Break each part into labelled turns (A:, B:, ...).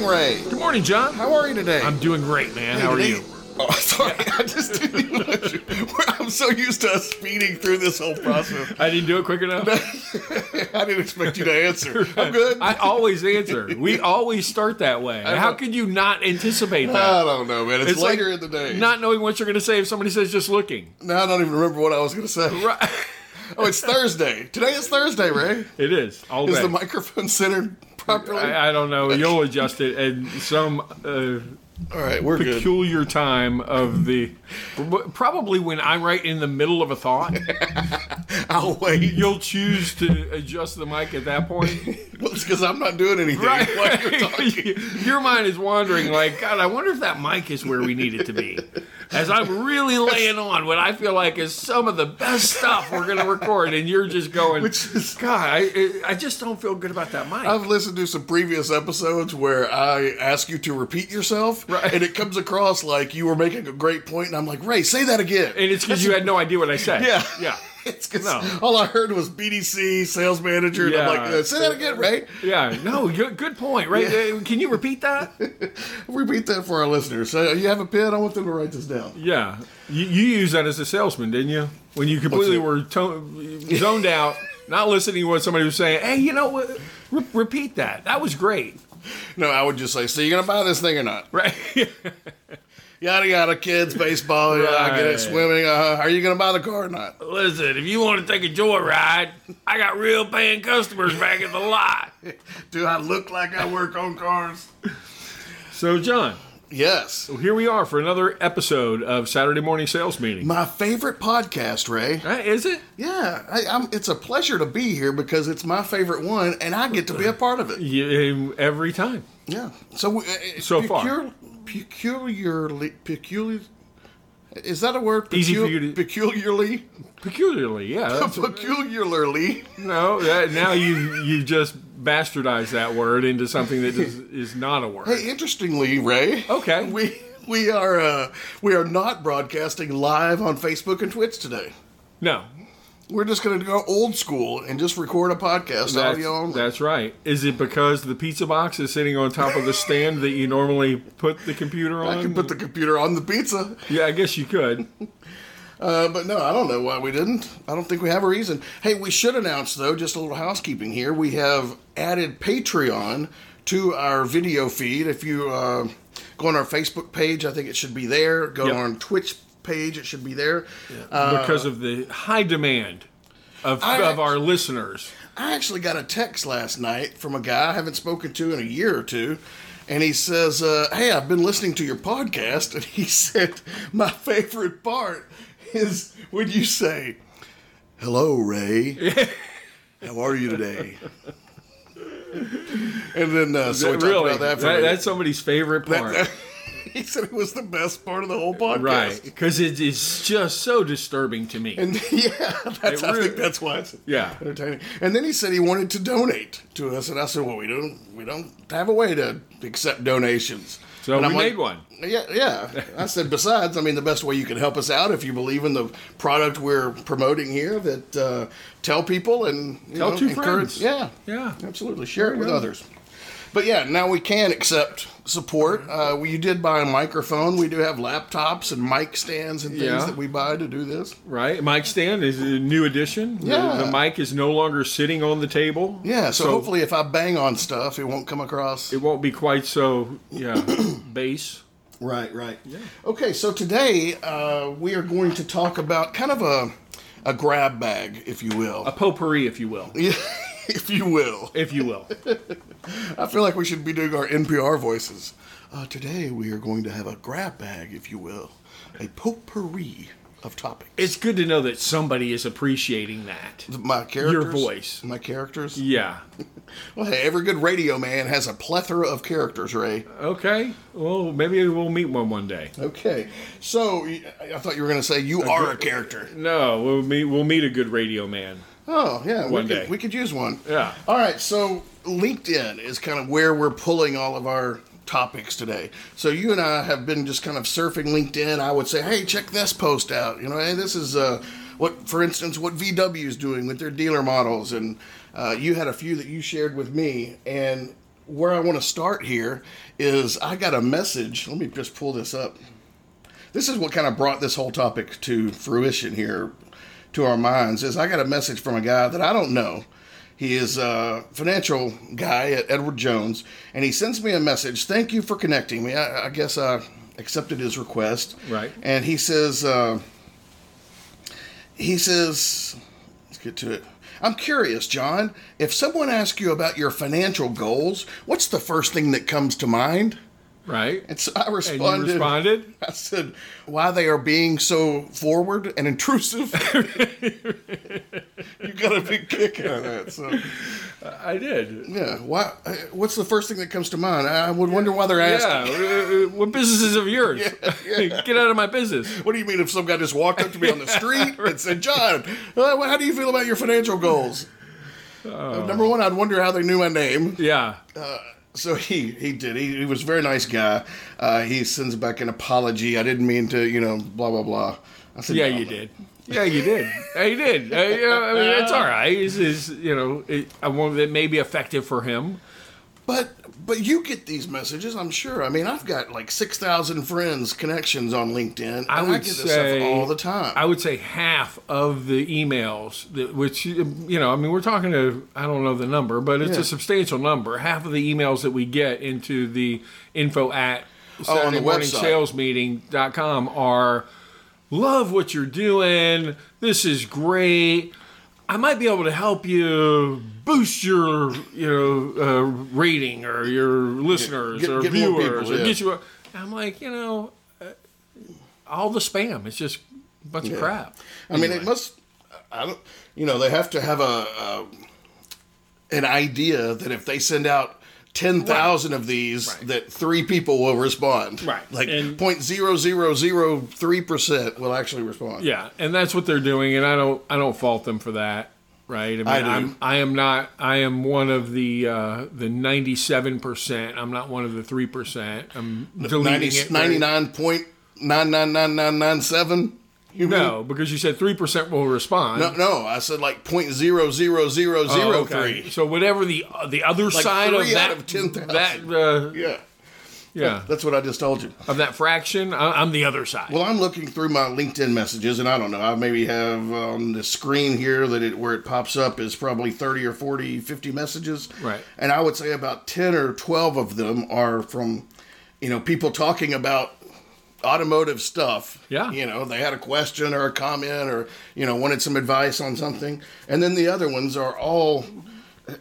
A: Morning, Ray.
B: Good morning, John.
A: How are you today?
B: I'm doing great, man.
A: Hey,
B: How are you?
A: Oh, sorry. I just didn't even I'm so used to us speeding through this whole process.
B: I didn't do it quick enough.
A: I didn't expect you to answer. I'm good.
B: I always answer. We always start that way. How could you not anticipate that?
A: I don't know, man. It's,
B: It's like
A: later in the day.
B: Not knowing what you're going to say if somebody says just looking.
A: now I don't even remember what I was going to say.
B: Right.
A: Oh, it's Thursday. Today is Thursday, Ray.
B: It is. All
A: Is
B: day.
A: the microphone centered properly?
B: I, I don't know. You'll adjust it at some uh,
A: All right, we're good.
B: peculiar time of the. Probably when I'm right in the middle of a thought,
A: I'll wait.
B: you'll choose to adjust the mic at that point.
A: Well, it's because I'm not doing anything
B: Right.
A: while you're talking.
B: Your mind is wandering like, God, I wonder if that mic is where we need it to be. As I'm really laying on what I feel like is some of the best stuff we're going to record, and you're just going,
A: Which is-
B: God, I, I just don't feel good about that mic.
A: I've listened to some previous episodes where I ask you to repeat yourself,
B: Right.
A: and it comes across like you were making a great point, and I'm like, Ray, say that again.
B: and it's because you had no idea what I said.
A: Yeah.
B: Yeah.
A: It's because
B: No.
A: all I heard was BDC sales manager, and I'm like, uh, say that again, right?
B: Yeah. No, good, good point, right? Uh, Can you repeat that?
A: Repeat that for our listeners. So you have a pen? I want them to write this down.
B: Yeah. You, you used that as a salesman, didn't you? When you completely were to- zoned out, not listening to what somebody was saying. Hey, you know what? Re- repeat that. That was great.
A: No, I would just say, so you're gonna buy this thing or not?
B: Right.
A: Yada yada, kids, baseball, yeah, I get it, swimming. Uh, are you gonna buy the car or not?
B: Listen, if you want to take a joyride, I got real paying customers back at the lot.
A: Do I look like I work on cars?
B: So, John,
A: Yes.
B: here we are for another episode of Saturday Morning Sales Meeting.
A: My favorite podcast, Ray.
B: Right, is it?
A: Yeah, I, I'm, it's a pleasure to be here because it's my favorite one, and I get to be a part of it.
B: Yeah, every time.
A: Yeah. So uh,
B: So far,
A: peculiarly, peculiar. Is that a word?
B: Easy for you to-
A: Peculiarly,
B: Peculiarly, yeah.
A: peculiarly.
B: no, that, now you you just bastardized that word into something that is, is not a word.
A: Hey, interestingly, Ray.
B: Okay.
A: We we are uh, we are not broadcasting live on Facebook and Twitch today.
B: No,
A: We're just going to go old school and just record a podcast
B: that's,
A: audio only.
B: that's right. Is it because the pizza box is sitting on top of the stand that you normally put the computer on?
A: I can put the computer on the pizza.
B: yeah, I guess you could.
A: Uh, but no, I don't know why we didn't. I don't think we have a reason. Hey, we should announce though, just a little housekeeping here. We have added Patreon to our video feed. If you uh, go on our Facebook page, I think it should be there. Go
B: Yep.
A: on Twitch page, it should be there. Uh,
B: because of the high demand of,
A: I-
B: of our listeners.
A: I actually got a text last night from a guy I haven't spoken to in a year or two. And he says, uh, Hey, I've been listening to your podcast. And he said, My favorite part is when you say, Hello, Ray. How are you today? and then, uh, so we talked
B: really,
A: about that for
B: That- that's somebody's favorite part.
A: he said it was the best part of the whole podcast.
B: right, because it is just so disturbing to me.
A: And yeah, that's, I think that's why it's
B: Yeah.
A: entertaining. And then he said he wanted to donate to us, and I said, "Well, we don't, we don't have a way to accept donations."
B: So
A: And
B: we
A: I'm like,
B: made one.
A: Yeah, yeah. I said, besides, I mean, the best way you can help us out if you believe in the product we're promoting here, that uh, tell people and
B: Tell
A: know,
B: two
A: encourage.
B: friends.
A: Yeah,
B: Yeah.
A: absolutely. Share it with others. But yeah, now we can accept support. Uh, we you did buy a microphone. We do have laptops and mic stands and things
B: Yeah.
A: that we buy to do this.
B: Right, mic stand is a new addition. The-
A: Yeah.
B: the, mic is no longer sitting on the table.
A: Yeah, so, hopefully, if I bang on stuff, it won't come across.
B: it won't be quite so yeah bass.
A: Right, right. Yeah. Okay, so today uh, we are going to talk about kind of a a grab bag, if you will,
B: A potpourri, if you will,
A: if you will.
B: if you will.
A: I feel like we should be doing our NPR voices. Uh, today we are going to have a grab bag, if you will, a potpourri of topics.
B: It's good to know that somebody is appreciating that.
A: my characters, Your
B: voice.
A: my characters.
B: Yeah.
A: Well, hey, every good radio man has a plethora of characters, Ray.
B: Okay. Well, maybe we'll meet one one day.
A: Okay, so I thought you were going to say you are a character.
B: No, we'll meet. We'll meet a good radio man.
A: Oh yeah,
B: One
A: we
B: day.
A: could, we could use one.
B: Yeah.
A: All right, so LinkedIn is kind of where we're pulling all of our topics today. So you and I have been just kind of surfing LinkedIn. I would say, hey, check this post out. You know, hey, this is uh, what, for instance, what VW is doing with their dealer models, and uh, you had a few that you shared with me, and where I want to start here is I got a message. Let me just pull this up. This is what kind of brought this whole topic to fruition here, to our minds. Is I got a message from a guy that I don't know. He is a financial guy at Edward Jones, and he sends me a message. Thank you for connecting me. I, I guess I accepted his request.
B: Right.
A: And he says, uh, he says, let's get to it. I'm curious, John, if someone asks you about your financial goals, what's the first thing that comes to mind?
B: Right.
A: And so I
B: And you
A: responded.
B: responded?
A: I said, why they are being so forward and intrusive. you got a big kick out of that. So,
B: I did.
A: yeah. Why? What's the first thing that comes to mind? I would wonder why they're asking.
B: uh, uh, what business is of yours? Get out of my business.
A: What do you mean if some guy just walked up to me on the street and said, John, uh, how do you feel about your financial goals? Uh, number one, I'd wonder how they knew my name.
B: Yeah.
A: So he he did. He, he was a very nice guy. Uh, he sends back an apology. I didn't mean to, you know, blah blah blah. I said,
B: Yeah,
A: "No."
B: you did. Yeah, you did. Yeah, you did. Uh, yeah, I mean, it's all right. It's, it's, you know, it, I won't, it may be effective for him.
A: But but you get these messages, I'm sure. I mean, I've got like six thousand friends, connections on LinkedIn.
B: I would
A: get this
B: say
A: stuff all the time.
B: I would say half of the emails, that, which you know, I mean, we're talking to I don't know the number, but it's
A: Yeah.
B: a substantial number. Half of the emails that we get into the info at
A: Oh, on the
B: Saturday morning
A: website.
B: sales meeting.com are love what you're doing. This is great. I might be able to help you boost your, you know, uh, rating or your listeners
A: get-
B: or
A: get
B: viewers
A: people,
B: or
A: yeah.
B: get you. A, I'm like, you know, uh, all the spam. It's just a bunch of crap.
A: I mean, it must. I don't. You know, they have to have a, a an idea that if they send out ten thousand of these,
B: Right.
A: that three people will respond.
B: Right.
A: Like point zero zero zero three percent will actually respond.
B: Yeah, and that's what they're doing, and I don't I don't fault them for that. Right? I mean,
A: I do.
B: am I am not. I am one of the uh, the ninety seven percent. I'm not one of the three percent. I'm deleting
A: 90,
B: it. very-
A: 99.99997. You mean?
B: Because you said three percent will respond.
A: No, no, I said like point zero zero zero
B: Oh,
A: zero
B: okay.
A: three.
B: So whatever the uh, the other side of that
A: of 10,000.
B: that uh,
A: Yeah,
B: yeah
A: that's what I just told you.
B: of that fraction, I'm the other side.
A: Well, I'm looking through my LinkedIn messages, and I don't know. I maybe have on the screen here that it where it pops up is probably 30 or 40, 50 messages.
B: Right.
A: And I would say about 10 or 12 of them are from, you know, people talking about automotive stuff.
B: Yeah.
A: You know, they had a question or a comment or, you know, wanted some advice on something. And then the other ones are all.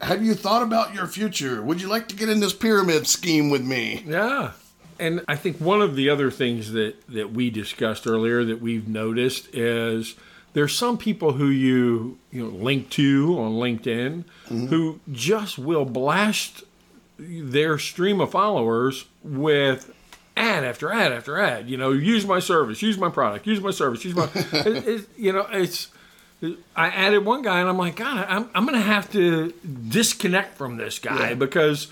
A: Have you thought about your future? Would you like to get in this pyramid scheme with me?
B: Yeah. And I think one of the other things that, that we discussed earlier that we've noticed is there's some people who you you know link to on LinkedIn mm-hmm. who just will blast their stream of followers with ad after ad after ad. You know, use my service, use my product, use my service, use my. it, it, you know, it's. I added one guy, and I'm like, God, I'm I'm gonna have to disconnect from this guy
A: Yeah.
B: because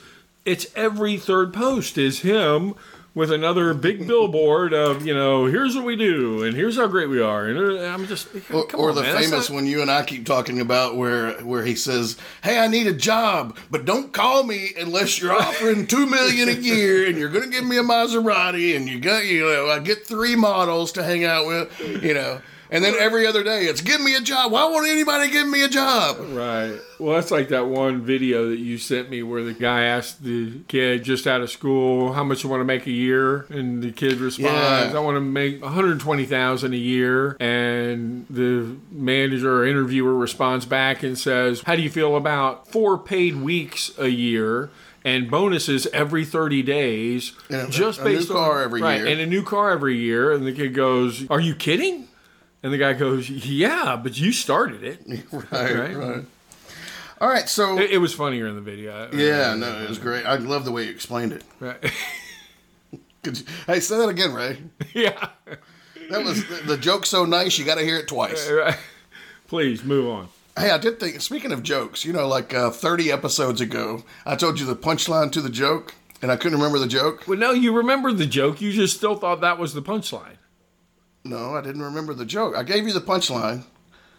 B: it's every third post is him with another big billboard of you know here's what we do and here's how great we are and uh, I'm just
A: Or, or
B: on,
A: the
B: man,
A: famous
B: not-
A: one you and I keep talking about, where where he says, "Hey, I need a job, but don't call me unless you're offering two million a year, and you're going to give me a Maserati, and you got you know I get three models to hang out with, you know." And then every other day, it's give me a job. Why won't anybody give me a job?
B: Right. Well, that's like that one video that you sent me where the guy asked the kid just out of school how much you want to make a year, and the kid responds,
A: Yeah.
B: "I want to make one hundred twenty thousand a year." And the manager or interviewer responds back and says, "How do you feel about four paid weeks a year?" And bonuses every thirty days,
A: And a-
B: just
A: a new
B: based
A: car
B: on
A: every
B: right,
A: year.
B: and a new car every year. And the kid goes, "Are you kidding?" And the guy goes, "Yeah, but you started it."
A: Right,
B: Right.
A: right. All right, so
B: It, it was funnier in the video.
A: yeah, no, it was great. I love the way you explained it.
B: Right.
A: Could you, hey, say that again, Ray.
B: yeah.
A: That was the, the joke's so nice, you got to hear it twice.
B: Right. Please move on.
A: Hey, I did think. Speaking of jokes, you know, like uh, thirty episodes ago, I told you the punchline to the joke, and I couldn't remember the joke.
B: Well, no, you remember the joke. You just still thought that was the punchline.
A: No, I didn't remember the joke. I gave you the punchline.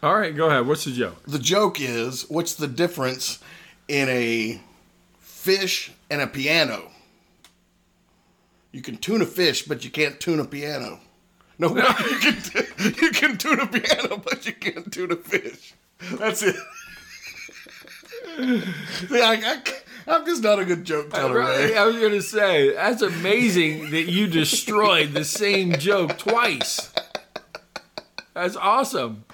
B: All right, go ahead. What's the joke?
A: The joke is, what's the difference in a fish and a piano. You can tune a fish, but you can't tune a piano. No, you can you can tune a piano, but you can't tune a fish. That's it. See, I, I, am just not a good joke teller.
B: Right, I was going to say, that's amazing that you destroyed the same joke twice. That's awesome.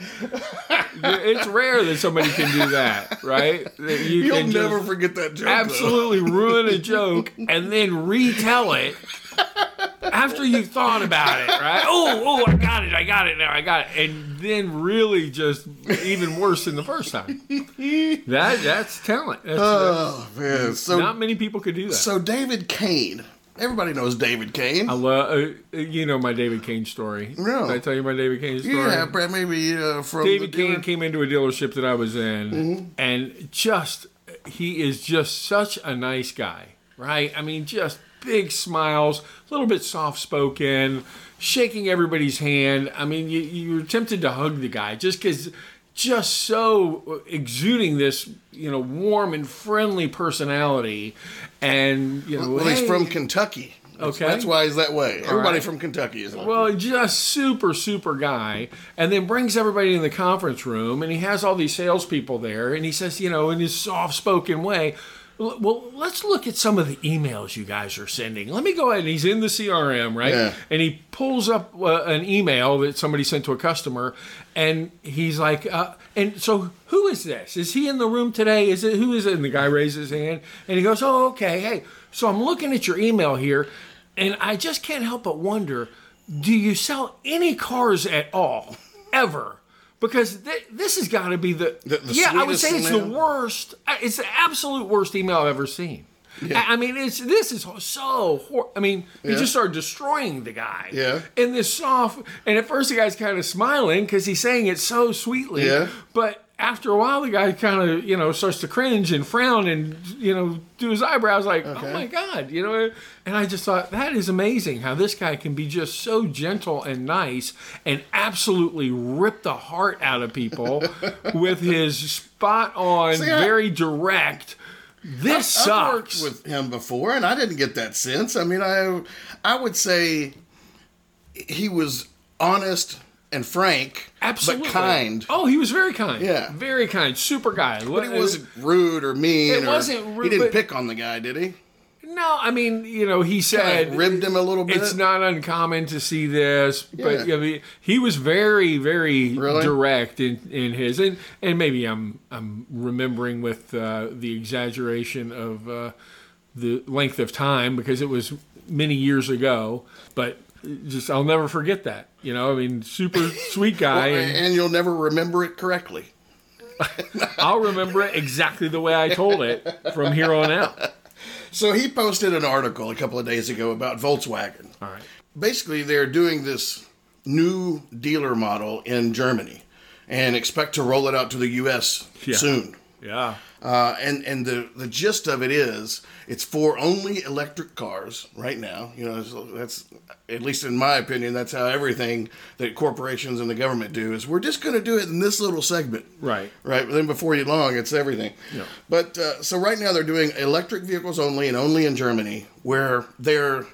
B: It's rare that somebody can do that, right? That you
A: You'll
B: can
A: never forget that joke.
B: absolutely ruin a joke and then retell it after you thought about it, right? Oh, oh, I got it, I got it now, I got it, and then really just even worse than the first time. That that's talent. That's,
A: Oh man! So
B: not many people could do that.
A: so David Kain. Everybody knows David Kain.
B: I love, uh, you know my David Kain story.
A: No.
B: Did I tell you my David Kain story?
A: yeah, Brad, maybe uh, from
B: David
A: Kain
B: came into a dealership that I was in,
A: Mm-hmm.
B: and just he is just such a nice guy, right? I mean, just big smiles, a little bit soft spoken, shaking everybody's hand. I mean, you, you're tempted to hug the guy just because. Just so exuding this, you know, warm and friendly personality, and you know,
A: Well, he's from Kentucky. That's-
B: Okay.
A: that's why he's that way. Everybody
B: right.
A: from Kentucky is. Like
B: Well, just super, super guy, and then brings everybody in the conference room, and he has all these salespeople there, and he says, you know, in his soft-spoken way, "L- well, let's look at some of the emails you guys are sending. Let me go ahead, and he's in the CRM, right?
A: Yeah.
B: And he pulls up uh, an email that somebody sent to a customer, and he's like, uh, and so who is this? Is he in the room today? Is it who is it? And the guy raises his hand, and he goes, oh, okay, hey, so I'm looking at your email here, and I just can't help but wonder, do you sell any cars at all, ever? Because th- this has got to be the,
A: The- the
B: yeah, I would say it's the worst. It's the absolute worst email I've ever seen. I I mean, it's this is so. Hor- I mean, he
A: Yeah.
B: just started destroying the guy.
A: Yeah.
B: In this soft, and at first the guy's kind of smiling because he's saying it so sweetly.
A: Yeah.
B: But after a while, the guy kind of you know starts to cringe and frown and you know do his eyebrows like, oh my god, you know. And I just thought that is amazing how this guy can be just so gentle and nice and absolutely rip the heart out of people with his spot on,
A: See, I-
B: very direct. This
A: I've
B: sucks.
A: worked with him before, and I didn't get that sense. I mean, I I would say he was honest and frank,
B: Absolutely.
A: but kind.
B: Oh, he was very kind.
A: Yeah.
B: Very kind. Super guy.
A: But he wasn't rude or mean.
B: It
A: or-
B: wasn't rude,
A: He didn't
B: but-
A: pick on the guy, did he?
B: No, I mean, you know, he said
A: ribbed him a little bit.
B: It's not uncommon to see this, but
A: Yeah.
B: I mean, he was very, very
A: Really?
B: direct in, in his, and, and maybe I'm I'm remembering with uh, the exaggeration of uh, the length of time because it was many years ago, but just I'll never forget that. You know, I mean, super sweet guy, and
A: and you'll never remember it correctly.
B: I'll remember it exactly the way I told it from here on out.
A: So he posted an article a couple of days ago about Volkswagen.
B: All right.
A: Basically, they're doing this new dealer model in Germany and expect to roll it out to the U.S.
B: Yeah.
A: soon.
B: Yeah.
A: Uh, and and the, the gist of it is it's for only electric cars right now. You know, so that's at least in my opinion, that's how everything that corporations and the government do is we're just going to do it in this little segment.
B: Right.
A: Right. But then before you long, it's everything.
B: Yeah.
A: But uh, so right now they're doing electric vehicles only and only in Germany, where they're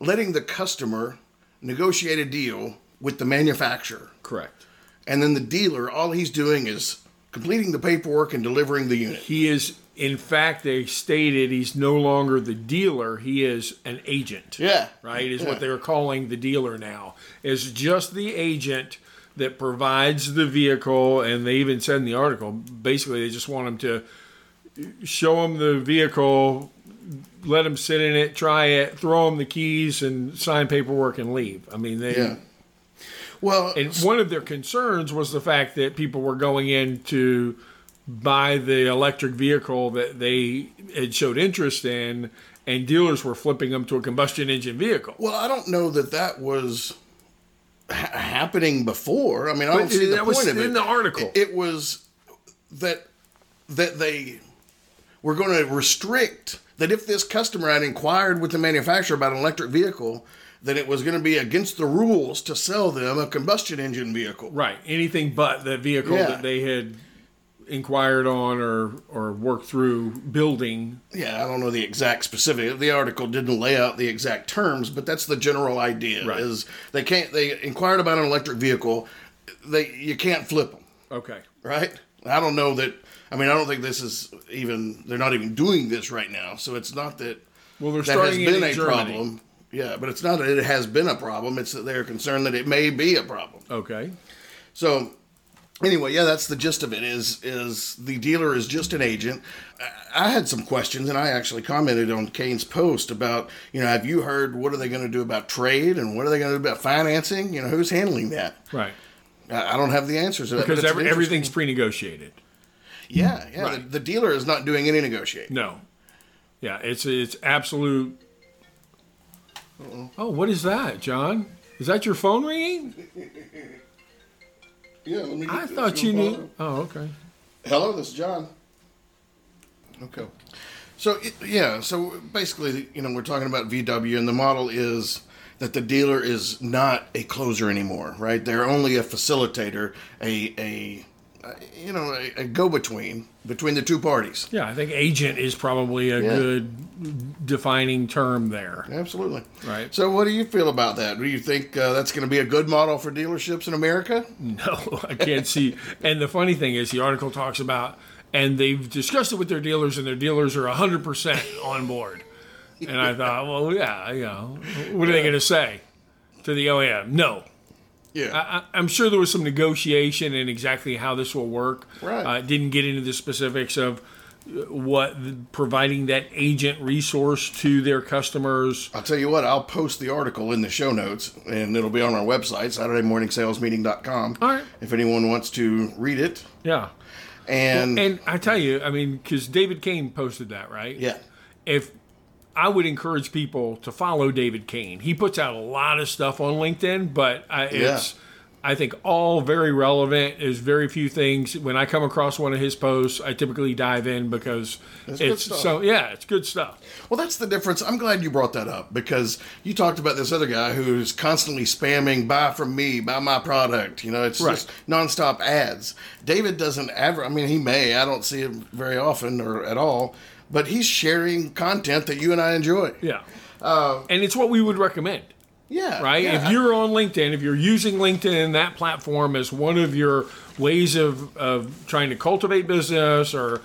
A: letting the customer negotiate a deal with the manufacturer.
B: Correct.
A: And then the dealer, all he's doing is completing the paperwork and delivering the unit.
B: He is, in fact, they stated he's no longer the dealer. He is an agent.
A: Yeah.
B: Right? Is
A: Yeah.
B: what they're calling the dealer now. Is just the agent that provides the vehicle. And they even said in the article, basically, they just want him to show him the vehicle, let him sit in it, try it, throw him the keys, and sign paperwork and leave. I mean, they.
A: Yeah. Well,
B: And one of their concerns was the fact that people were going in to buy the electric vehicle that they had showed interest in, and dealers were flipping them to a combustion engine vehicle.
A: well, I don't know that that was ha- happening before. I mean, I
B: But
A: don't see the
B: that was
A: point of it.
B: in the article.
A: It, it was that that they were going to restrict that if this customer had inquired with the manufacturer about an electric vehicle, then it was going to be against the rules to sell them a combustion engine vehicle.
B: Right. Anything but the vehicle
A: Yeah.
B: that they had inquired on or or worked through building.
A: Yeah, I don't know the exact specific. The article didn't lay out the exact terms, but that's the general idea.
B: Right.
A: Is they can't they inquired about an electric vehicle, they you can't flip them,
B: Okay.
A: right? I don't know that. I mean, I don't think this is even. They're not even doing this right now, so it's not that
B: Well, they're
A: that has
B: starting
A: been
B: in
A: a
B: Germany.
A: problem. Yeah, but it's not that it has been a problem. It's that they're concerned that it may be a problem.
B: Okay.
A: So anyway, yeah, that's the gist of it. Is is the dealer is just an agent. I- had some questions, and I actually commented on Kain's post about you know have you heard what are they going to do about trade and what are they going to do about financing? You know who's handling that?
B: Right.
A: I I don't have the answers to that.
B: Because every, everything's pre-negotiated.
A: yeah, yeah.
B: Right.
A: The, the dealer is not doing any negotiating.
B: No. Yeah, it's it's absolute. Oh, what is that, John? Is that your phone ringing?
A: Yeah, let me.
B: I thought you knew. Oh, okay.
A: Hello, this is John. Okay. So it- yeah, so basically, you know, we're talking about VW, and the model is that the dealer is not a closer anymore, right? They're only a facilitator, a a, a you know, a, a go-between between the two parties.
B: Yeah, I think agent is probably a
A: Yeah.
B: good defining term there.
A: Absolutely.
B: Right.
A: So, what do you feel about that? Do you think uh, that's going to be a good model for dealerships in America?
B: No, I can't see. And the funny thing is, the article talks about, and they've discussed it with their dealers, and their dealers are 100% on board. And I thought, well, yeah, you know, what are they going to say to the OEM? No.
A: Yeah.
B: I, I'm sure there was some negotiation in exactly how this will work.
A: Right.
B: Uh, didn't get into the specifics of uh, what providing that agent resource to their customers.
A: I'll tell you what, I'll post the article in the show notes and it'll be on our website, SaturdayMorningSalesMeeting.com.
B: All right.
A: If anyone wants to read it.
B: Yeah.
A: And,
B: And I tell you, I mean, because David Kain posted that, right?
A: yeah,
B: if I would encourage people to follow David Kain. He puts out a lot of stuff on LinkedIn, but uh, I, it's I think all very relevant. There's very few things when I come across one of his posts, I typically dive in because
A: good
B: it's so yeah, it's good stuff.
A: well, that's the difference. I'm glad you brought that up because you talked about this other guy who's constantly spamming "buy from me, buy my product." You know, it's
B: Right.
A: just nonstop ads. David doesn't ever. I mean, he may. I don't see him very often or at all, but he's sharing content that you and I enjoy.
B: Yeah, and it's what we would recommend.
A: Yeah,
B: right?
A: yeah.
B: If you're on LinkedIn, if you're using LinkedIn, and that platform as one of your ways of, of trying to cultivate business or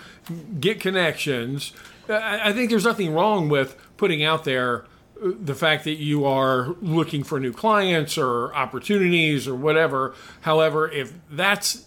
B: get connections, I, I think there's nothing wrong with putting out there uh, the fact that you are looking for new clients or opportunities or whatever. However, if that's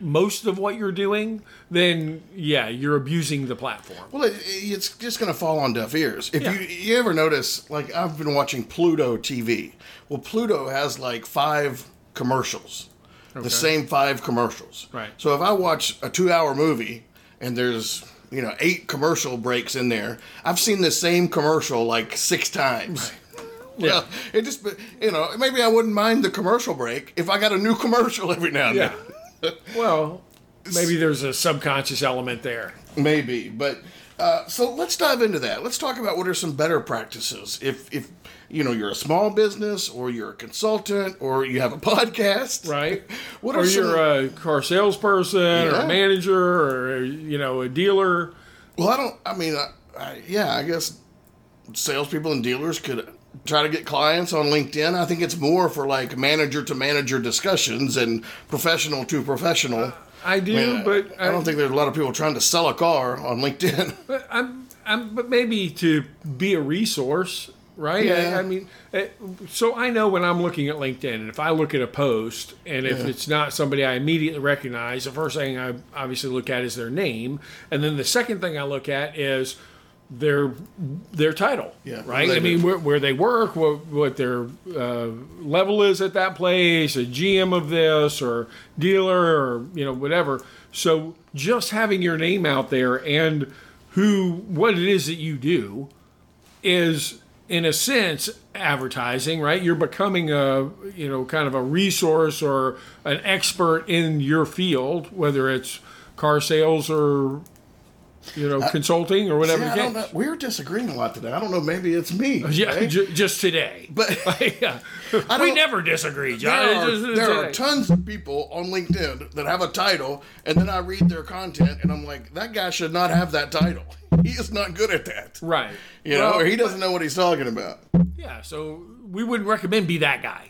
B: most of what you're doing, then yeah, you're abusing the platform.
A: Well, it, it's just going to fall on deaf ears. If
B: Yeah.
A: you you ever notice, like I've been watching Pluto TV. Well, Pluto has like five commercials, the same five commercials.
B: Right.
A: So if I watch a two-hour movie and there's you know eight commercial breaks in there, I've seen the same commercial like six times. Yeah. it just you know maybe I wouldn't mind the commercial break if I got a new commercial every now and
B: Yeah.
A: then.
B: Well, maybe there's a subconscious element there.
A: Maybe, but uh, so let's dive into that. Let's talk about what are some better practices. If if you know you're a small business, or you're a consultant, or you have a podcast,
B: right?
A: What
B: or
A: some-
B: you're a car salesperson, or a manager, or you know, a dealer.
A: Well, I don't. I mean, I, I, yeah, I guess salespeople and dealers could try to get clients on LinkedIn. I think it's more for like manager to manager discussions and professional to professional.
B: I do,
A: I mean,
B: but
A: I don't think there's a lot of people trying to sell a car on LinkedIn.
B: But I'm, I'm, but maybe to be a resource, right?
A: Yeah.
B: I, I mean, eh, so I know when I'm looking at LinkedIn, and if I look at a post, and if
A: Yeah.
B: it's not somebody I immediately recognize, the first thing I obviously look at is their name, and then the second thing I look at is their their title,
A: Yeah,
B: right? I mean, where, where they work, what what their uh, level is at that place, a GM of this or dealer or you know whatever. So just having your name out there and who what it is that you do is in a sense advertising right you're becoming a you know kind of a resource or an expert in your field whether it's car sales or you know, uh, consulting or whatever.
A: See, I know. We're disagreeing a lot today. I don't know. Maybe it's me.
B: Yeah,
A: okay?
B: ju- just today.
A: But
B: yeah.
A: I
B: we never disagree, John.
A: there, are,
B: just
A: there are tons of people on LinkedIn that have a title, and then I read their content, and I'm like, that guy should not have that title. He is not good at that.
B: right.
A: You know, or he doesn't know what he's talking about.
B: Yeah, so we wouldn't recommend be that guy,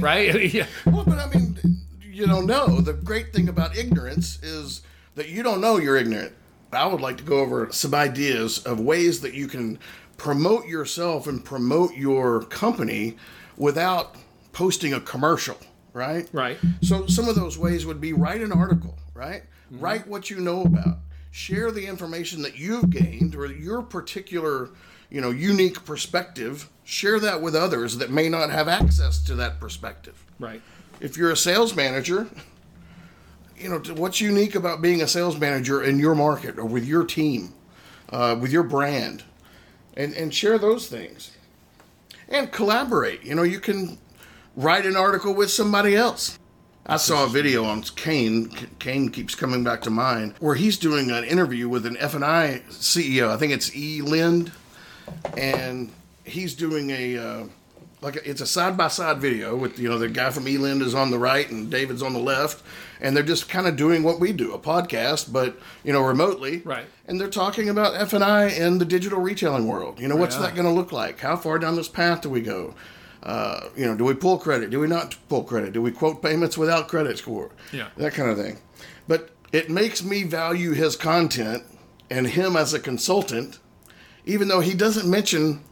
B: right? yeah.
A: Well, but I mean, you don't know. The great thing about ignorance is that you don't know you're ignorant. I would like to go over some ideas of ways that you can promote yourself and promote your company without posting a commercial, right?
B: Right.
A: So some of those ways would be write an article, right? Mm-hmm. Write what you know about. Share the information that you've gained or your particular, you know, unique perspective. Share that with others that may not have access to that perspective
B: Right.
A: if you're a sales manager, you know what's unique about being a sales manager in your market or with your team, uh, with your brand, and and share those things, and collaborate. You know, you can write an article with somebody else. I saw a video on Kain. Kain keeps coming back to mind where he's doing an interview with an F and I CEO. I think it's E Lind, and he's doing a uh, like a, it's a side by side video with you know the guy from Eland is on the right and David's on the left, and they're just kind of doing what we do, a podcast, but you know remotely.
B: Right.
A: And they're talking about F and I and the digital retailing world. You know, what's that going to look like? How far down this path do we go? Uh, you know, do we pull credit? Do we not pull credit? Do we quote payments without credit score?
B: Yeah.
A: That kind of thing. But it makes me value his content and him as a consultant, even though he doesn't mention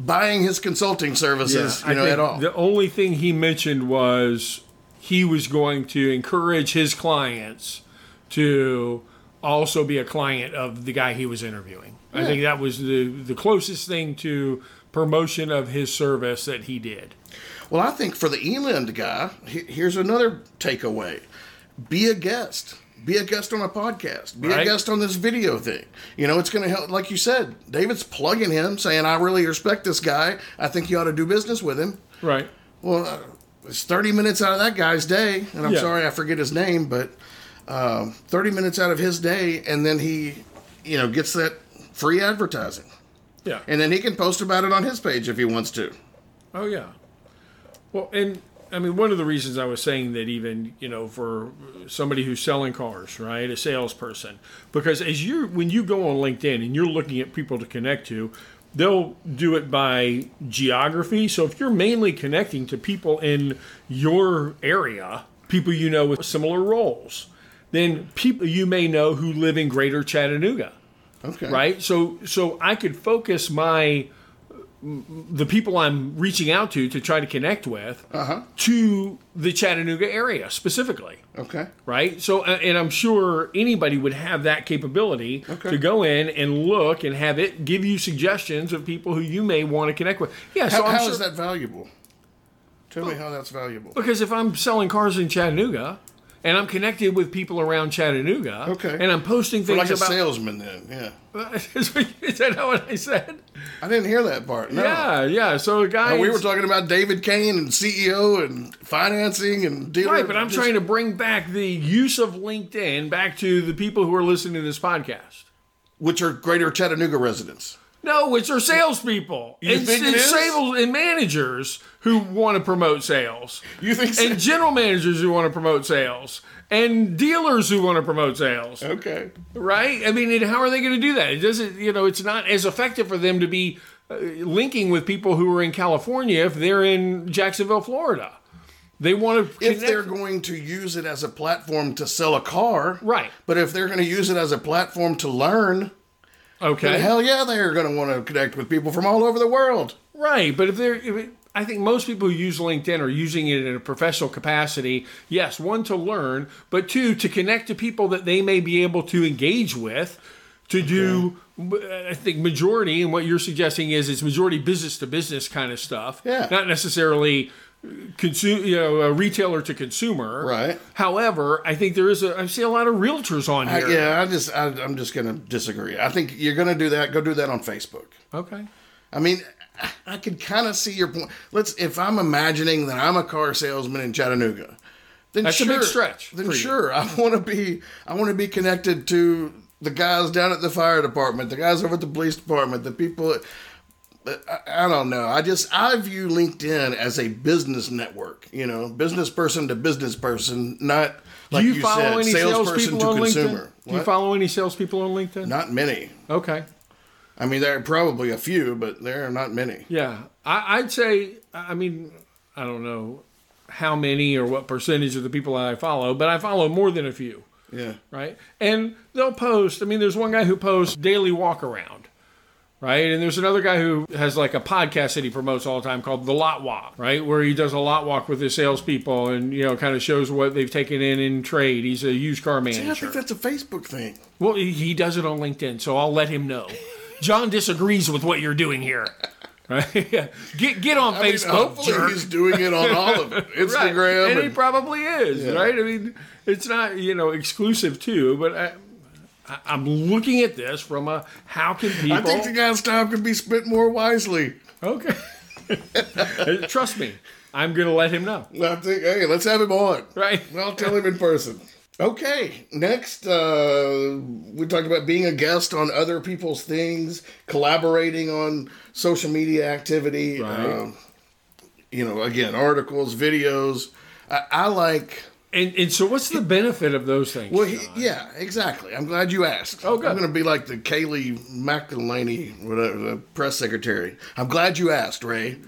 A: buying his consulting services, you know, at all.
B: The only thing he mentioned was he was going to encourage his clients to also be a client of the guy he was interviewing. I think that was the the closest thing to promotion of his service that he did.
A: Well, I think for the Eland guy, here's another takeaway: be a guest. Be a guest on a podcast. Be a guest on this video thing. You know, it's going to help. Like you said, David's plugging him, saying, "I really respect this guy. I think you ought to do business with him."
B: Right.
A: Well, uh, it's 30 minutes out of that guy's day, and I'm
B: Yeah.
A: sorry I forget his name, but um, 30 minutes out of his day, and then he, you know, gets that free advertising,
B: Yeah.
A: and then he can post about it on his page if he wants to.
B: Oh yeah. Well, and I mean, one of the reasons I was saying that even you know for somebody who's selling cars, right, a salesperson, because as you when you go on LinkedIn and you're looking at people to connect to, they'll do it by geography. So if you're mainly connecting to people in your area, people you know with similar roles, then people you may know who live in Greater Chattanooga
A: Okay.
B: right? So so I could focus my the people I'm reaching out to to try to connect with
A: Uh-huh.
B: to the Chattanooga area specifically,
A: Okay.
B: right? So uh, and I'm sure anybody would have that capability
A: Okay.
B: to go in and look and have it give you suggestions of people who you may want to connect with. Yeah, so
A: How,
B: I'm
A: how
B: sure,
A: is that valuable? Tell me how that's valuable.
B: because if I'm selling cars in Chattanooga and I'm connected with people around Chattanooga,
A: Okay.
B: and I'm posting
A: For
B: things
A: like a
B: about.
A: salesman, then, yeah.
B: is that what I said?
A: I didn't hear that part. No.
B: Yeah, yeah. So a guy.
A: We were talking about David Kain and CEO and financing and dealer.
B: Right, but I'm
A: just-
B: trying to bring back the use of LinkedIn back to the people who are listening to this podcast.
A: which are greater Chattanooga residents.
B: No, which are salespeople.
A: You
B: it's,
A: think
B: it's sales and managers who want to promote sales,
A: You think so?
B: and general managers who want to promote sales, and dealers who want to promote sales.
A: okay.
B: Right? I mean, how are they going to do that? It doesn't. You know, it's not as effective for them to be uh, linking with people who are in California if they're in Jacksonville, Florida. They want to.
A: If they're going to use it as a platform to sell a car,
B: Right.
A: But if they're going to use it as a platform to learn,
B: okay.
A: hell yeah, they're going to want to connect with people from all over the world.
B: Right, but if they're, if it, I think most people who use LinkedIn are using it in a professional capacity. Yes, one to learn, but two to connect to people that they may be able to engage with. To do, I think majority, and what you're suggesting is it's majority business to business kind of stuff.
A: Yeah.
B: not necessarily consume, you know, a retailer to consumer.
A: Right.
B: However, I think there is a. I see a lot of realtors on
A: I,
B: here.
A: yeah, I just I, I'm just going to disagree. I think you're going to do that. Go do that on Facebook.
B: Okay.
A: I mean, I could kind of see your point. Let's if I'm imagining that I'm a car salesman in Chattanooga, then
B: That's a
A: sure,
B: big stretch
A: Then
B: for you.
A: sure, I want to be I want to be connected to the guys down at the fire department, the guys over at the police department, the people. I, I don't know. I just I view LinkedIn as a business network. You know, business person to business person, not like
B: Do you,
A: you,
B: follow
A: said,
B: any
A: salesperson
B: salespeople
A: to
B: on
A: consumer.
B: LinkedIn? Do you follow any salespeople on LinkedIn?
A: Not many.
B: Okay.
A: I mean, there are probably a few, but there are not many.
B: Yeah, I, I'd say. I mean, I don't know how many or what percentage of the people I follow, but I follow more than a few.
A: Yeah.
B: right? And they'll post. I mean, there's one guy who posts daily walk around, right? And there's another guy who has like a podcast that he promotes all the time called The Lot Walk, right? Where he does a lot walk with his salespeople and, you know, kind of shows what they've taken in in trade. He's a used car
A: Yeah, I think that's a Facebook thing.
B: well, he he does it on LinkedIn, so I'll let him know. John disagrees with what you're doing here. Right? Yeah. Get get on
A: I mean,
B: Facebook.
A: hopefully
B: jerk.
A: he's doing it on all of it.
B: Right.
A: Instagram.
B: and he probably is, right? I mean, it's not you know exclusive to, but I, I'm looking at this from a how can people?
A: I think the guy's time could be spent more wisely.
B: okay, trust me, I'm gonna let him know,
A: I think, hey, let's have him on.
B: right?
A: I'll tell him in person. Okay, next, uh, we talked about being a guest on other people's things, collaborating on social media activity.
B: Right.
A: um, you know, again, articles, videos. I, I like.
B: And and so, what's the benefit of those things?
A: Well, he, yeah, exactly. I'm glad you asked.
B: Oh, good.
A: I'm going to be like the Kayleigh McEnany, whatever, the press secretary. I'm glad you asked, Ray,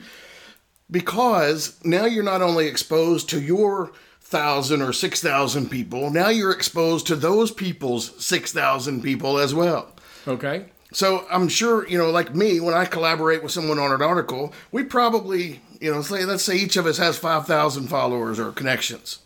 A: because now you're not only exposed to your thousand or six thousand people, now you're exposed to those people's six thousand people as well.
B: okay,
A: So I'm sure, you know, like me, when I collaborate with someone on an article, we probably, you know, say let's say each of us has five thousand followers or connections.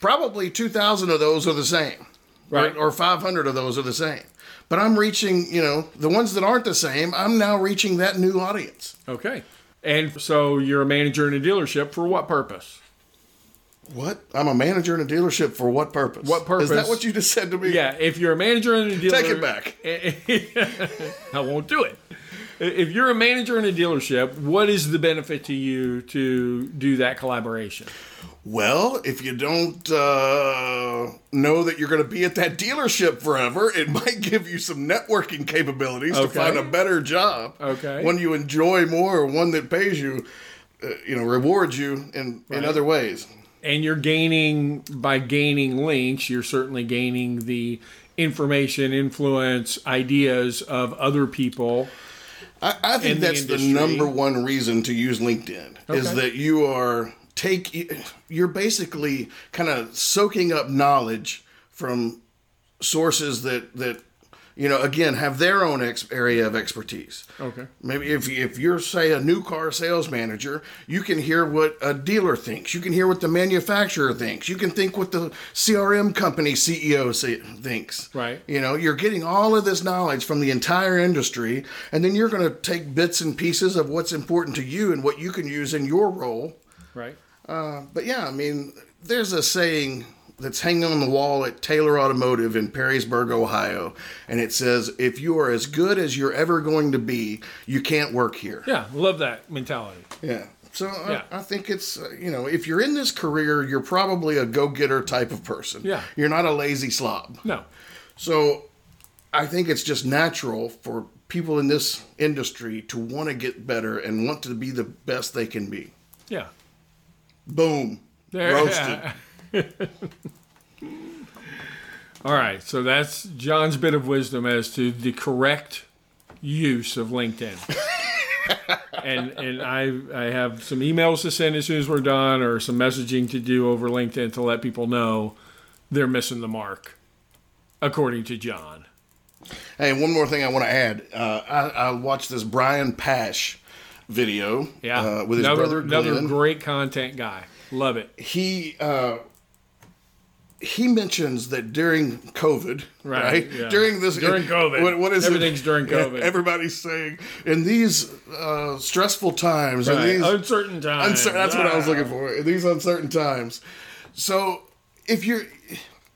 A: Probably two thousand of those are the same,
B: Right.
A: Or, or five hundred of those are the same. But I'm reaching, you know, the ones that aren't the same. I'm now reaching that new audience.
B: okay. And so, you're a manager in a dealership for what purpose?
A: What? I'm a manager in a dealership for what purpose?
B: What purpose?
A: Is that what you just said to me?
B: Yeah, if you're a manager in a dealership,
A: Take it back.
B: I won't do it. If you're a manager in a dealership, what is the benefit to you to do that collaboration?
A: Well, if you don't uh, know that you're going to be at that dealership forever, it might give you some networking capabilities to find a better job.
B: Okay.
A: One you enjoy more, or one that pays you, uh, you know, rewards you in, in other ways.
B: And you're gaining by gaining links, you're certainly gaining the information, influence, ideas of other people.
A: I, I think
B: In the
A: that's the
B: industry.
A: number one reason to use LinkedIn is that you are take you're basically kind of soaking up knowledge from sources that that you know again have their own ex- area of expertise.
B: Okay.
A: Maybe if if you're say a new car sales manager, you can hear what a dealer thinks. You can hear what the manufacturer thinks. You can think what the CRM company CEO say, thinks.
B: Right.
A: You know, you're getting all of this knowledge from the entire industry, and then you're going to take bits and pieces of what's important to you and what you can use in your role.
B: Right.
A: Uh, but yeah, I mean, there's a saying that's hanging on the wall at Taylor Automotive in Perrysburg, Ohio, and it says, "If you are as good as you're ever going to be, you can't work here."
B: Yeah, love that mentality.
A: Yeah. So
B: Yeah.
A: I, I think it's uh, you know if you're in this career, you're probably a go-getter type of person.
B: Yeah.
A: You're not a lazy slob.
B: No.
A: So I think it's just natural for people in this industry to want to get better and want to be the best they can be.
B: Yeah.
A: Boom.
B: There-
A: Roasted.
B: All right, so that's John's bit of wisdom as to the correct use of LinkedIn. and and I I have some emails to send as soon as we're done, or some messaging to do over LinkedIn to let people know they're missing the mark, according to John.
A: Hey, one more thing I want to add. Uh, I, I watched this Brian Pasch video
B: Yeah,
A: uh, with his
B: another
A: brother
B: another great content guy. Love it.
A: he uh, he mentions that during COVID,
B: Right,
A: right?
B: yeah.
A: During this
B: During COVID.
A: what, what is
B: Everything's
A: it?
B: during COVID.
A: Everybody's saying in these uh, stressful times, in these
B: Uncertain times.
A: uncer- that's what I was
B: Ah.
A: looking for. In these uncertain times. So if you're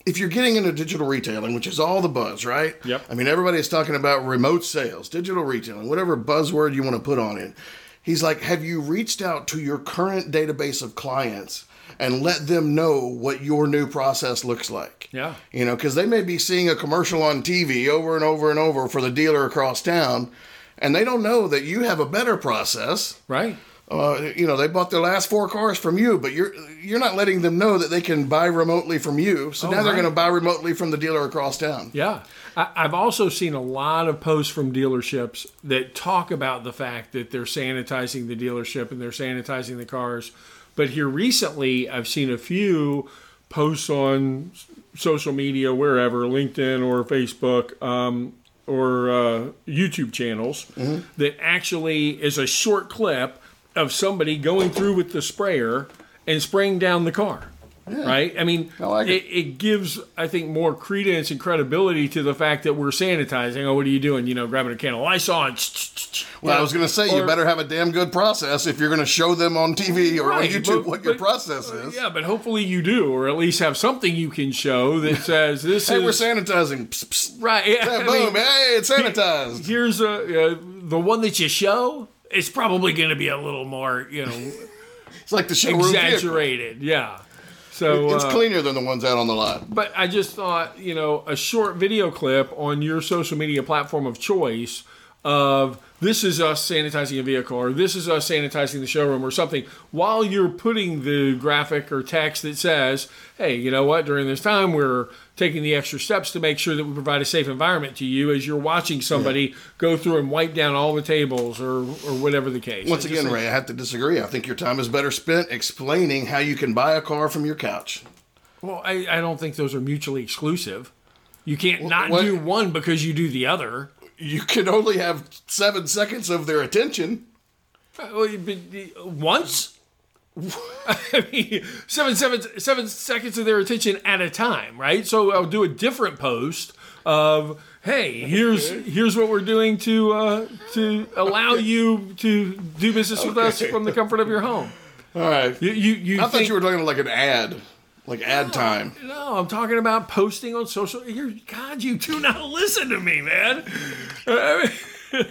A: if you're getting into digital retailing, which is all the buzz, right?
B: Yep.
A: I mean, everybody's talking about remote sales, digital retailing, whatever buzzword you want to put on it. He's like, have you reached out to your current database of clients and let them know what your new process looks like.
B: Yeah.
A: You know, because they may be seeing a commercial on TV over and over and over for the dealer across town, and they don't know that you have a better process.
B: Right.
A: Uh, you know, they bought their last four cars from you, but you're you're not letting them know that they can buy remotely from you. So
B: Oh,
A: now they're going to buy remotely from the dealer across town.
B: Yeah. I, I've also seen a lot of posts from dealerships that talk about the fact that they're sanitizing the dealership and they're sanitizing the cars. But here recently, I've seen a few posts on social media, wherever, LinkedIn or Facebook, um, or uh, YouTube channels, that actually is a short clip of somebody going through with the sprayer and spraying down the car. Right? I mean,
A: I like it.
B: it, it gives, I think, more credence and credibility to the fact that we're sanitizing. Oh, what are you doing? You know, grabbing a can of Lysol. And
A: Well, I was going to say, you better have a damn good process if you're going to show them on TV or
B: Right,
A: on YouTube
B: but-
A: what your
B: but-
A: process is.
B: Yeah, but hopefully you do, or at least have something you can show that says this
A: Hey,
B: is
A: we're sanitizing. Psst, psst.
B: right. Yeah,
A: Yeah, boom.
B: mean,
A: hey, it's sanitized.
B: here's a uh, the one that you show. It's probably going to be a little more, you know,
A: It's like the vehicle.
B: exaggerated. Yeah. So
A: It's
B: uh,
A: cleaner than the ones out on the lot.
B: But I just thought, you know, a short video clip on your social media platform of choice of this is us sanitizing a vehicle or this is us sanitizing the showroom or something while you're putting the graphic or text that says, hey, you know what, during this time we're taking the extra steps to make sure that we provide a safe environment to you as you're watching somebody go through and wipe down all the tables or, or whatever the case.
A: Once again, Ray, I have to disagree. I think your time is better spent explaining how you can buy a car from your couch.
B: Well, I, I don't think those are mutually exclusive. You can't not
A: what-
B: do one because you do the other.
A: You can only have seven seconds of their attention.
B: Once? I mean, seven, seven, seven seconds of their attention at a time, right? So I'll do a different post of, "Hey, here's here's what we're doing to uh, to allow you to do business with us from the comfort of your home."
A: All right.
B: You you, you
A: I thought you were talking like an ad, like ad time.
B: No, I'm talking about posting on social. Here, God, you do not listen to me, man. I mean,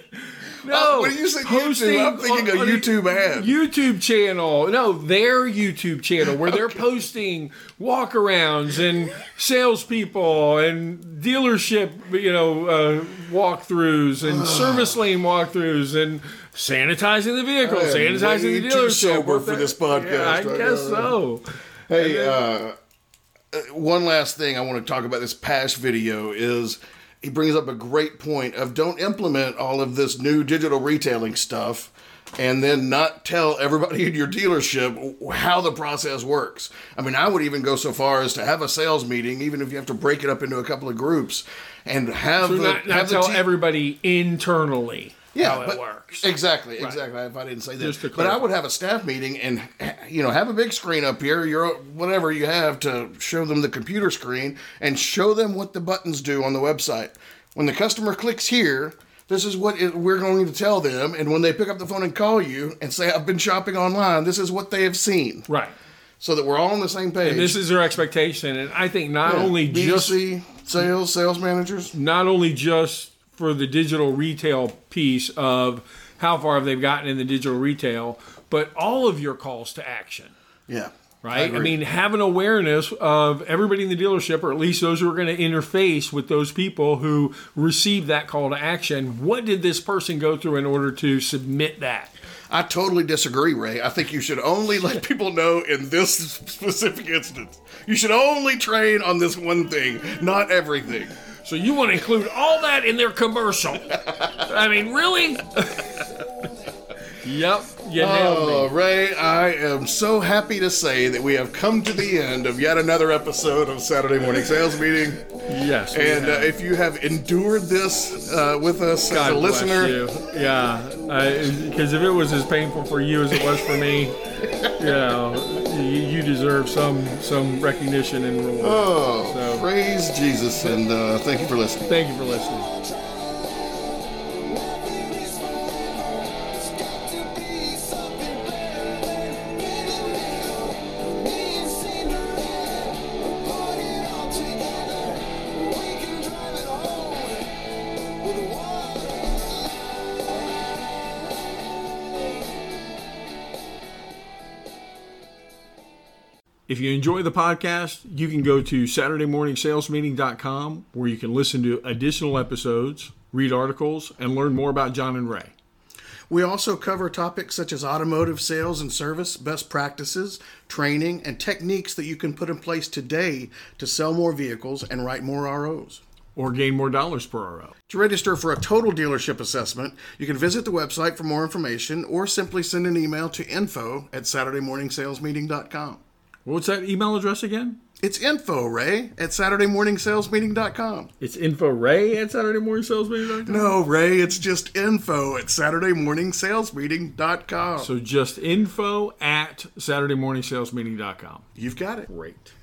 B: no,
A: Uh, when you say YouTube, I'm thinking
B: on-
A: a YouTube ad.
B: YouTube channel. No, their YouTube channel where they're posting walkarounds and salespeople and dealership, you know, uh, walkthroughs and service lane walkthroughs and sanitizing the vehicle,
A: I
B: sanitizing
A: the
B: the
A: too
B: dealership.
A: sober for this podcast
B: Yeah, I
A: right
B: guess
A: now.
B: so.
A: Hey, uh, uh, one last thing I want to talk about this past video is he brings up a great point of don't implement all of this new digital retailing stuff and then not tell everybody in your dealership how the process works. I mean, I would even go so far as to have a sales meeting, even if you have to break it up into a couple of groups, and have
B: So
A: the
B: not, not
A: have the
B: tell
A: te-
B: everybody internally how it works.
A: Exactly, exactly. If I didn't say that, but I would have a staff meeting and you know have a big screen up here, your whatever you have to show them the computer screen and show them what the buttons do on the website. When the customer clicks here, this is what it, we're going to tell them, and when they pick up the phone and call you and say, "I've been shopping online," this is what they have seen,
B: Right.
A: so that we're all on the same page.
B: This is their expectation, and I think not
A: Yeah.
B: only just
A: sales, sales managers.
B: not only just for the digital retail piece of how far have they gotten in the digital retail, but all of your calls to action.
A: Yeah,
B: Right? I,
A: agree.
B: mean, have an awareness of everybody in the dealership, or at least those who are going to interface with those people who receive that call to action. What did this person go through in order to submit that?
A: I totally disagree, Ray. I think you should only let people know in this specific instance. You should only train on this one thing, not everything.
B: So you want to include all that in their commercial? I mean, really? yep, you.
A: Oh, Ray, I am so happy to say that we have come to the end of yet another episode of Saturday Morning Sales Meeting.
B: Yes,
A: And uh, if you have endured this uh, with us
B: God
A: as a listener,
B: you. Yeah, because if it was as painful for you as it was for me, you know, you, you deserve some some recognition and reward.
A: oh,
B: So-
A: praise Jesus, and uh, thank you for listening.
B: Thank you for listening. If you enjoy the podcast, you can go to SaturdayMorningSalesMeeting.com where you can listen to additional episodes, read articles, and learn more about John and Ray.
A: We also cover topics such as automotive sales and service, best practices, training, and techniques that you can put in place today to sell more vehicles and write more ROs.
B: Or gain more dollars per RO.
A: To register for a total dealership assessment, you can visit the website for more information or simply send an email to info at SaturdayMorningSalesMeeting.com.
B: What's that email address again?
A: It's info, Ray, at SaturdayMorningSalesMeeting.com.
B: It's info ray at SaturdayMorningSalesMeeting.com.
A: No, Ray, it's just info at SaturdayMorningSalesMeeting.com.
B: So just info at SaturdayMorningSalesMeeting.com.
A: You've got it.
B: Great.